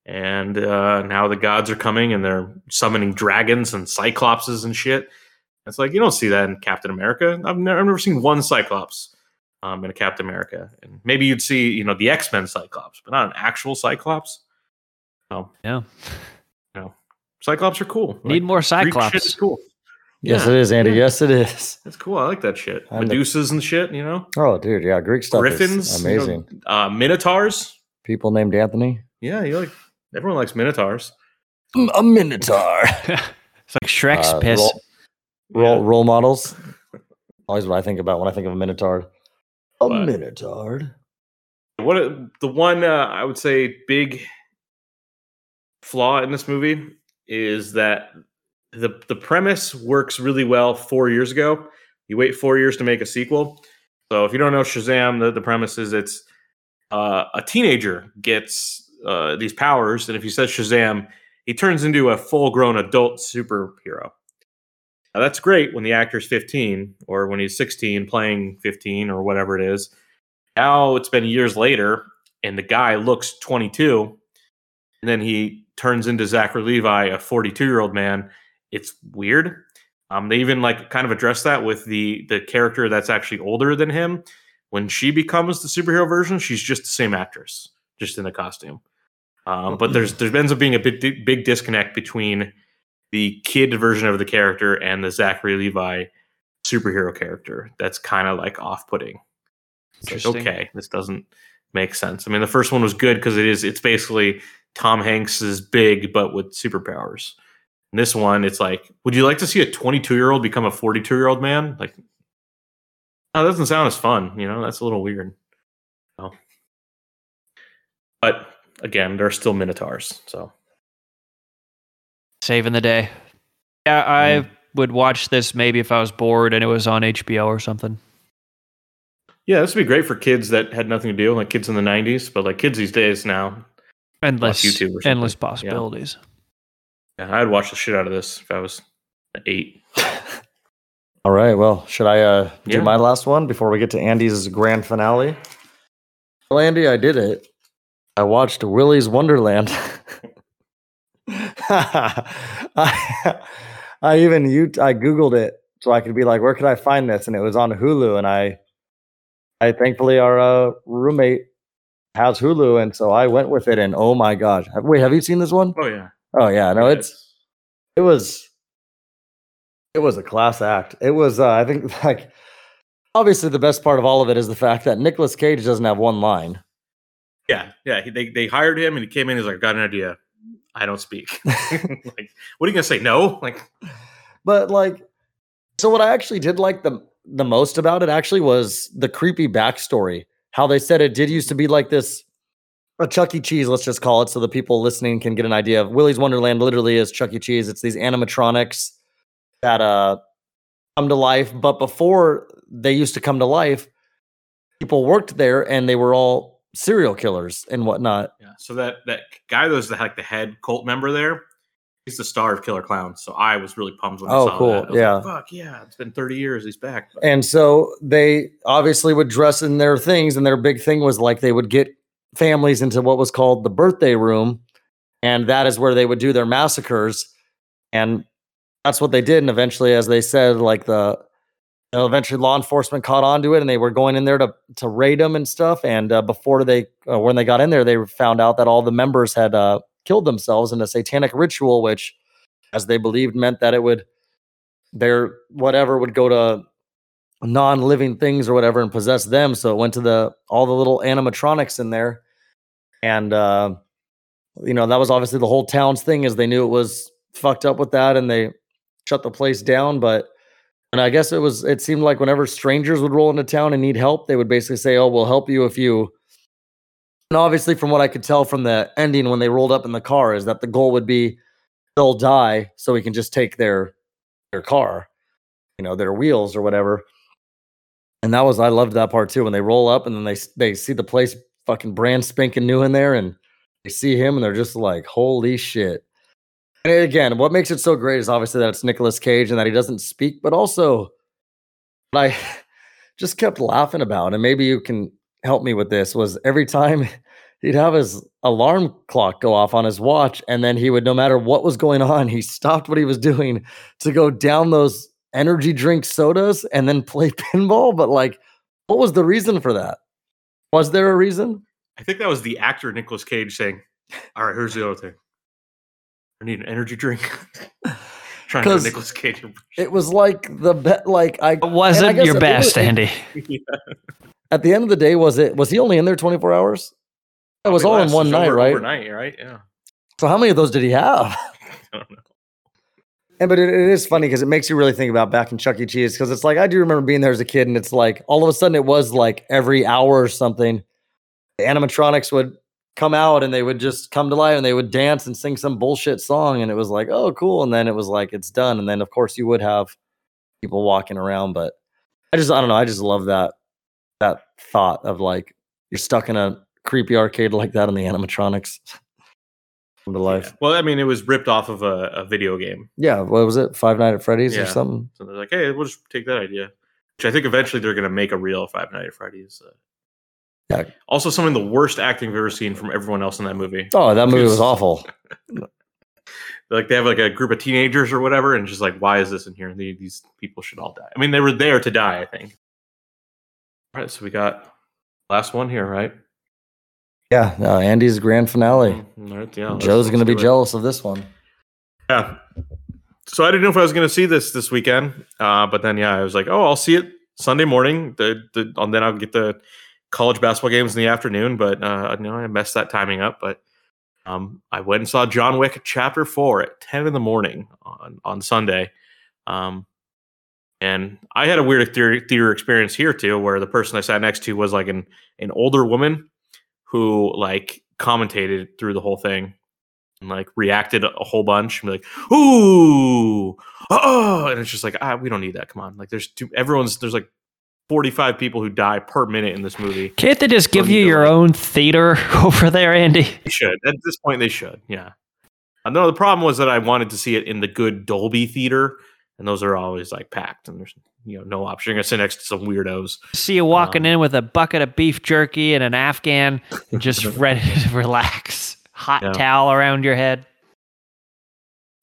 [SPEAKER 4] And uh, now the gods are coming and they're summoning dragons and cyclopses and shit. It's like you don't see that in Captain America. I've never, I've never seen one Cyclops um, in a Captain America, and maybe you'd see you know the X Men Cyclops, but not an actual Cyclops. Oh,
[SPEAKER 2] Yeah.
[SPEAKER 4] Cyclops are cool.
[SPEAKER 2] Need more
[SPEAKER 4] Greek shit is
[SPEAKER 2] Cyclops.
[SPEAKER 4] cool.
[SPEAKER 3] Yes,
[SPEAKER 4] Yeah,
[SPEAKER 3] it is, Andy.
[SPEAKER 4] yeah.
[SPEAKER 3] Yes, it is.
[SPEAKER 4] That's cool. I like that shit.
[SPEAKER 3] I'm the-
[SPEAKER 4] Medusas and shit. You know,
[SPEAKER 3] Oh, dude, yeah, Greek stuff
[SPEAKER 4] griffins,
[SPEAKER 3] is
[SPEAKER 4] you know,
[SPEAKER 3] amazing.
[SPEAKER 4] uh, minotaurs.
[SPEAKER 3] People named Anthony.
[SPEAKER 4] Yeah, you like everyone likes minotaurs.
[SPEAKER 3] A minotaur.
[SPEAKER 2] It's like Shrek's
[SPEAKER 3] Uh,
[SPEAKER 2] piss.
[SPEAKER 3] Role, role,
[SPEAKER 4] Yeah.
[SPEAKER 3] role models. Always what I think about when I think of a minotaur. A
[SPEAKER 4] But-
[SPEAKER 3] minotaur.
[SPEAKER 4] What a- the one uh, I would say big flaw in this movie is that the the premise works really well four years ago. You wait four years to make a sequel. So if you don't know Shazam, the, the premise is it's uh, a teenager gets uh, these powers, and if he says Shazam, he turns into a full grown adult superhero. Now that's great when the actor's 15 or when he's 16 playing 15 or whatever it is. Now it's been years later, and the guy looks 22, and then he turns into Zachary Levi, a 42 year old man. It's weird. Um, they even like kind of address that with the the character that's actually older than him. When she becomes the superhero version, she's just the same actress, just in the costume. Um, but there's there ends up being a big big disconnect between the kid version of the character and the Zachary Levi superhero character. That's kind of like off putting. Like, okay, this doesn't make sense. I mean, the first one was good because it is it's basically Tom Hanks is big but with superpowers. And this one, it's like, would you like to see a 22 year old become a 42 year old man? Like, that doesn't sound as fun. You know, that's a little weird. But again, they're still minotaurs. So
[SPEAKER 2] Saving the day. Yeah, I
[SPEAKER 3] Mm.
[SPEAKER 2] would watch this maybe if I was bored and it was on HBO or something.
[SPEAKER 4] yeah, this would be great for kids that had nothing to do, like kids in the 90s. But like kids these days now,
[SPEAKER 2] Endless,
[SPEAKER 4] YouTube or something.
[SPEAKER 2] endless
[SPEAKER 4] Yeah.
[SPEAKER 2] possibilities.
[SPEAKER 4] yeah, I'd watch the shit out of this if I was eight.
[SPEAKER 3] All right. Well, should I uh, do
[SPEAKER 4] Yeah.
[SPEAKER 3] my last one before we get to Andy's grand finale? Well, Andy, I did it. I watched Willy's Wonderland. I, I even you I googled it so I could be like, where could I find this? And it was on Hulu, and I, I thankfully our uh, roommate has Hulu, and so I went with it. And oh my gosh, wait, have you seen this one?
[SPEAKER 4] Oh yeah,
[SPEAKER 3] Oh yeah, no, it's it was it was a class act. It was uh, I think like obviously the best part of all of it is the fact that Nicolas Cage doesn't have one line.
[SPEAKER 4] Yeah, yeah. He, they they hired him and he came in. He's like, got an idea. I don't speak. like, what are you gonna say? No. Like,
[SPEAKER 3] But like so what I actually did like the the most about it actually was the creepy backstory. How they said it did used to be like this a Chuck E. Cheese, let's just call it, so the people listening can get an idea of Willy's Wonderland literally is Chuck E. Cheese. It's these animatronics that uh come to life. But before they used to come to life, people worked there and they were all serial killers and whatnot.
[SPEAKER 4] yeah. So that that guy that was the, like the head cult member there. He's the star of Killer Klowns. So I was really pumped when I
[SPEAKER 3] Oh,
[SPEAKER 4] saw
[SPEAKER 3] cool.
[SPEAKER 4] that. I was like,
[SPEAKER 3] Yeah.
[SPEAKER 4] Fuck yeah! It's been thirty years. He's back. But-
[SPEAKER 3] And so they obviously would dress in their things, and their big thing was like they would get families into what was called the birthday room, and that is where they would do their massacres. And that's what they did. And eventually, as they said, like the you know, eventually law enforcement caught on to it, and they were going in there to to raid them and stuff. And uh, before they, uh, when they got in there, they found out that all the members had uh, killed themselves in a satanic ritual, which, as they believed, meant that it would their whatever would go to non-living things or whatever and possess them so it went to the all the little animatronics in there and uh you know that was obviously the whole town's thing is they knew it was fucked up with that and they shut the place down but and i guess it was it seemed like whenever strangers would roll into town and need help they would basically say oh we'll help you if you and obviously from what i could tell from the ending when they rolled up in the car is that the goal would be they'll die so we can just take their their car you know their wheels or whatever and that was I loved that part too when they roll up and then they they see the place fucking brand spanking new in there and they see him and they're just like holy shit. And again, what makes it so great is obviously that it's Nicolas Cage and that he doesn't speak, but also I just kept laughing about and maybe you can help me with this was every time he'd have his alarm clock go off on his watch and then he would no matter what was going on, he stopped what he was doing to go down those energy drink sodas and then play pinball. But like, what was the reason for that? Was there a reason?
[SPEAKER 4] I think that was the actor Nicolas Cage saying, All right, here's the other thing. I need an energy drink. Trying to
[SPEAKER 3] 'Cause-
[SPEAKER 4] Nicolas Cage.
[SPEAKER 3] It was like the be- like I
[SPEAKER 2] It wasn't
[SPEAKER 3] guess
[SPEAKER 2] your
[SPEAKER 3] it
[SPEAKER 2] best,
[SPEAKER 3] was-
[SPEAKER 2] Andy.
[SPEAKER 3] at the end of the day was it was he only in there 24 hours? It was all in one night, right?
[SPEAKER 4] Overnight, right? Yeah.
[SPEAKER 3] So how many of those did he have?
[SPEAKER 4] I don't know.
[SPEAKER 3] And but it, it is funny because it makes you really think about back in Chuck E. Cheese because it's like I do remember being there as a kid, and it's like all of a sudden it was like every hour or something, the animatronics would come out and they would just come to life and they would dance and sing some bullshit song, and it was like oh cool, and then it was like it's done, and then of course you would have people walking around, but I just I don't know, I just love that that thought of like you're stuck in a creepy arcade like that, and the animatronics come to life.
[SPEAKER 4] Yeah. Well, I mean, it was ripped off of a, a video game.
[SPEAKER 3] Yeah, what was it? Five Night at Freddy's or something?
[SPEAKER 4] So they're like, hey, we'll just take that idea. Which I think eventually they're going to make a real Five Nights at Freddy's. Uh,
[SPEAKER 3] Yeah.
[SPEAKER 4] Also, some of the worst acting I've ever seen from everyone else in that movie.
[SPEAKER 3] Oh, that movie was awful.
[SPEAKER 4] Like they have like a group of teenagers or whatever, and just like, why is this in here? The- These people should all die. I mean, they were there to die. I think. All right, so we got last one here, right?
[SPEAKER 3] Yeah, no, Andy's grand finale.
[SPEAKER 4] Mm, right, yeah, let's-
[SPEAKER 3] Joe's going to be
[SPEAKER 4] it.
[SPEAKER 3] jealous of this one.
[SPEAKER 4] Yeah. So I didn't know if I was going to see this this weekend, uh, but then yeah, I was like, oh, I'll see it Sunday morning. The the and then I'll get the college basketball games in the afternoon. But uh, you know, I messed that timing up. But um, I went and saw John Wick Chapter Four at ten in the morning on on Sunday. Um, and I had a weird theater, theater experience here too, where the person I sat next to was like an an older woman who like commentated through the whole thing and like reacted a whole bunch and be like, ooh, oh, and it's just like, ah, we don't need that. Come on. Like there's two, everyone's, there's like 45 people who die per minute in this movie.
[SPEAKER 2] Can't they just give you your own theater over there, Andy?
[SPEAKER 4] They should. At this point, they should. Yeah. I know the problem was that I wanted to see it in the good Dolby theater, and those are always like packed, and there's you know no option. You're gonna sit next to some weirdos.
[SPEAKER 2] See you walking
[SPEAKER 4] Um,
[SPEAKER 2] in with a bucket of beef jerky and an Afghan, just ready to relax. Hot
[SPEAKER 4] Yeah.
[SPEAKER 2] towel around your head.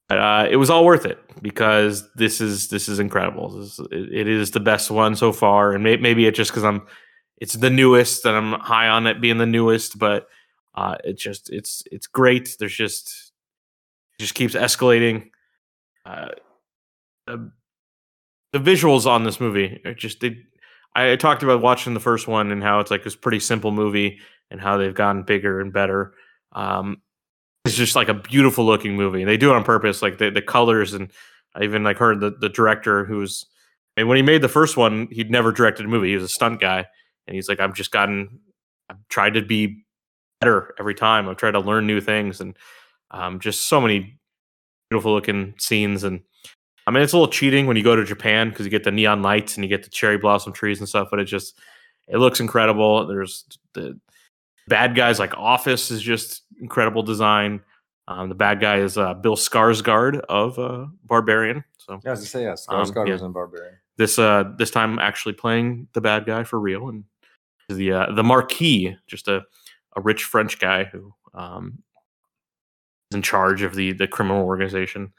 [SPEAKER 4] Uh, it was all worth it because this is this is incredible. This is, it, is the best one so far, and may, maybe it's just because I'm it's the newest and I'm high on it being the newest, but uh, it just it's it's great. There's just it just keeps escalating. Uh, the, the visuals on this movie are just they, I, I talked about watching the first one and how it's like this pretty simple movie and how they've gotten bigger and better. Um, it's just like a beautiful looking movie. They do it on purpose, like the, the colors and I even like heard the, the director who's and when he made the first one, he'd never directed a movie. He was a stunt guy, and he's like, I've just gotten, I've tried to be better every time. I've tried to learn new things, and um, just so many beautiful looking scenes. And I mean, it's a little cheating when you go to Japan because you get the neon lights and you get the cherry blossom trees and stuff, but it just it looks incredible. There's the bad guys like Office is just incredible design. Um, the bad guy is uh, Bill Skarsgård of uh, Barbarian. So
[SPEAKER 3] Yeah, as I say, yeah,
[SPEAKER 4] Um,
[SPEAKER 3] Skarsgård
[SPEAKER 4] yeah.
[SPEAKER 3] was in Barbarian.
[SPEAKER 4] this uh this time actually playing the bad guy for real and the uh, the Marquis, just a a rich French guy who um is in charge of the the criminal organization.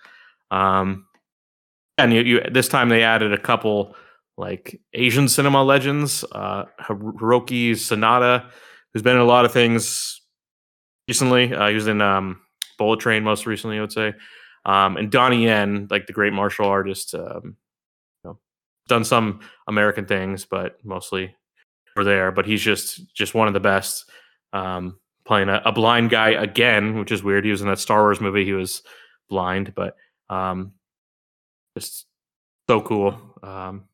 [SPEAKER 4] Um and you, you this time they added a couple like Asian cinema legends, uh Hiro- Hiroki Sanada, who's been in a lot of things recently. Uh, he was in um Bullet Train most recently, I would say. Um, and Donnie Yen, like the great martial artist, um, done some American things, but mostly over there. But he's just just one of the best. Um, playing a, a blind guy again, which is weird. He was in that Star Wars movie. He was blind, but um, just so cool. Um,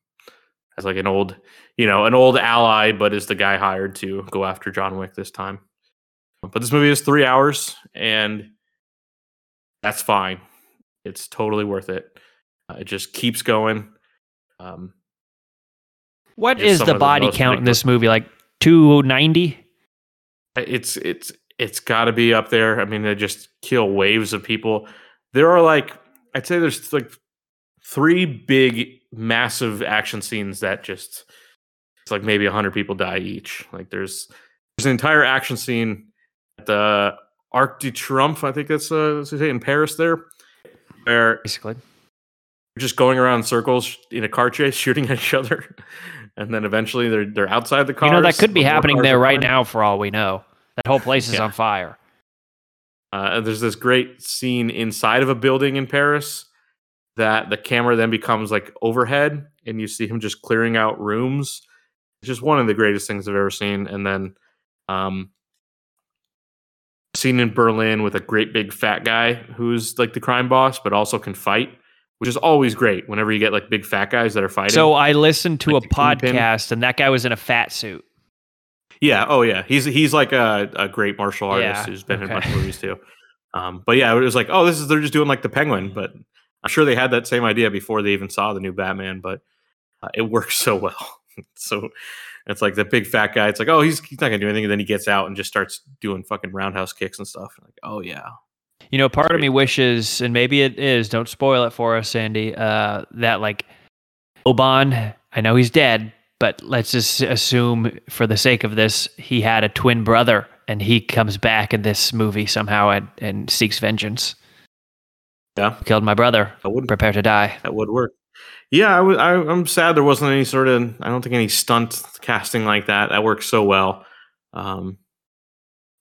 [SPEAKER 4] as like an old, you know, an old ally, but is the guy hired to go after John Wick this time. But this movie is three hours, and that's fine. It's totally worth it. Uh, it just keeps going. Um,
[SPEAKER 2] What is the
[SPEAKER 4] of the
[SPEAKER 2] body count in this movie? Like 290?
[SPEAKER 4] it's it's it's got to be up there. I mean, they just kill waves of people. There are like I'd say there's like three big, massive action scenes that just it's like maybe hundred people die each. Like there's there's an entire action scene at the Arc de Triomphe. I think that's uh that's what they say in Paris there, where
[SPEAKER 2] Basically.
[SPEAKER 4] They're just going around in circles in a car chase, shooting at each other, and then eventually they're they're outside the car.
[SPEAKER 2] You know, that could be happening there right now for all we know. That whole place is
[SPEAKER 4] Yeah.
[SPEAKER 2] on fire.
[SPEAKER 4] Uh, there's this great scene inside of a building in Paris that the camera then becomes like overhead, and you see him just clearing out rooms. It's just one of the greatest things I've ever seen. And then, um, scene in Berlin with a great big fat guy who's like the crime boss, but also can fight, which is always great whenever you get like big fat guys that are fighting.
[SPEAKER 2] So I listened to
[SPEAKER 4] Like
[SPEAKER 2] a podcast, and that guy was in a fat suit.
[SPEAKER 4] Yeah. Oh, yeah. He's he's like a, a great martial artist
[SPEAKER 2] Yeah,
[SPEAKER 4] who's been in a bunch of movies too. Um, but yeah, it was like, oh, this is they're just doing like the Penguin, but I'm sure they had that same idea before they even saw the new Batman. But uh, it works so well. so it's like the big fat guy. It's like, oh, he's he's not gonna do anything, and then he gets out and just starts doing fucking roundhouse kicks and stuff. Like, oh yeah,
[SPEAKER 2] You know, part of me wishes, and maybe it is, don't spoil it for us, Sandy, uh, that like Oban, I know he's dead, but let's just assume for the sake of this, he had a twin brother and he comes back in this movie somehow and, and seeks vengeance.
[SPEAKER 4] Yeah,
[SPEAKER 2] Killed my brother,
[SPEAKER 4] I would
[SPEAKER 2] prepare to die.
[SPEAKER 4] that would work. Yeah, I w- I, am sad there wasn't any sort of I don't think any stunt casting like that. That works so well. Um,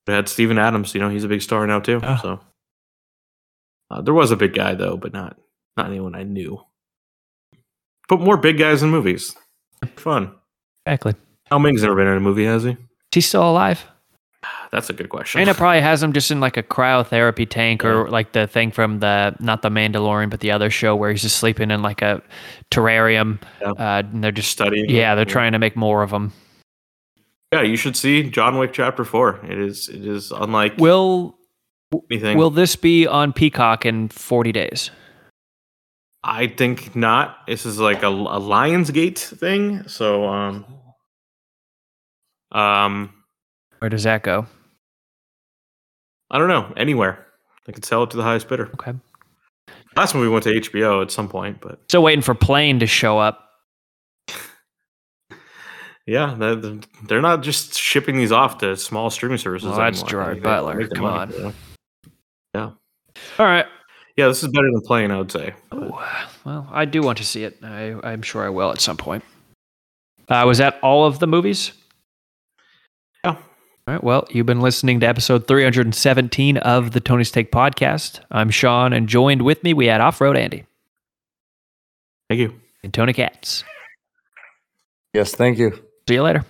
[SPEAKER 4] it had Steven Adams. You know, he's a big star now too.
[SPEAKER 2] Ah.
[SPEAKER 4] So uh, there was a big guy though, but not not anyone I knew. But more big guys in movies. Fun.
[SPEAKER 2] Exactly.
[SPEAKER 4] Yao Ming's never been in a movie, has he?
[SPEAKER 2] He's still alive?
[SPEAKER 4] That's a good question.
[SPEAKER 2] China probably has him just in like a cryotherapy tank or like the thing from the, not the Mandalorian, but the other show where he's just sleeping in like a terrarium.
[SPEAKER 4] Yeah.
[SPEAKER 2] Uh, and they're just,
[SPEAKER 4] studying.
[SPEAKER 2] yeah, they're trying to make more of them.
[SPEAKER 4] Yeah, you should see John Wick Chapter Four. It is it is unlike
[SPEAKER 2] Will
[SPEAKER 4] anything.
[SPEAKER 2] Will this be on Peacock in 40 days?
[SPEAKER 4] I think not. This is like a, a Lionsgate thing. So, um, um,
[SPEAKER 2] Where does that go?
[SPEAKER 4] I don't know. Anywhere they could sell it to the highest bidder.
[SPEAKER 2] Okay.
[SPEAKER 4] Last movie went to HBO at some point, but
[SPEAKER 2] Still waiting for Plane to show up.
[SPEAKER 4] yeah, they're, they're not just shipping these off to small streaming services.
[SPEAKER 2] Well, that's. Gerard Butler. Come on.
[SPEAKER 4] you know?
[SPEAKER 2] All right.
[SPEAKER 4] Yeah, this is better than Plane. I would say.
[SPEAKER 2] Ooh, well, I do want to see it. I, I'm sure I will at some point. Uh, was that all of the movies?
[SPEAKER 4] Yeah.
[SPEAKER 2] All right. Well, you've been listening to episode 317 of the Tony's Take podcast. I'm Sean, and joined with me, we had Off Road Andy
[SPEAKER 4] Thank you.
[SPEAKER 2] and Tony Katz.
[SPEAKER 3] Yes, thank you.
[SPEAKER 2] See you later.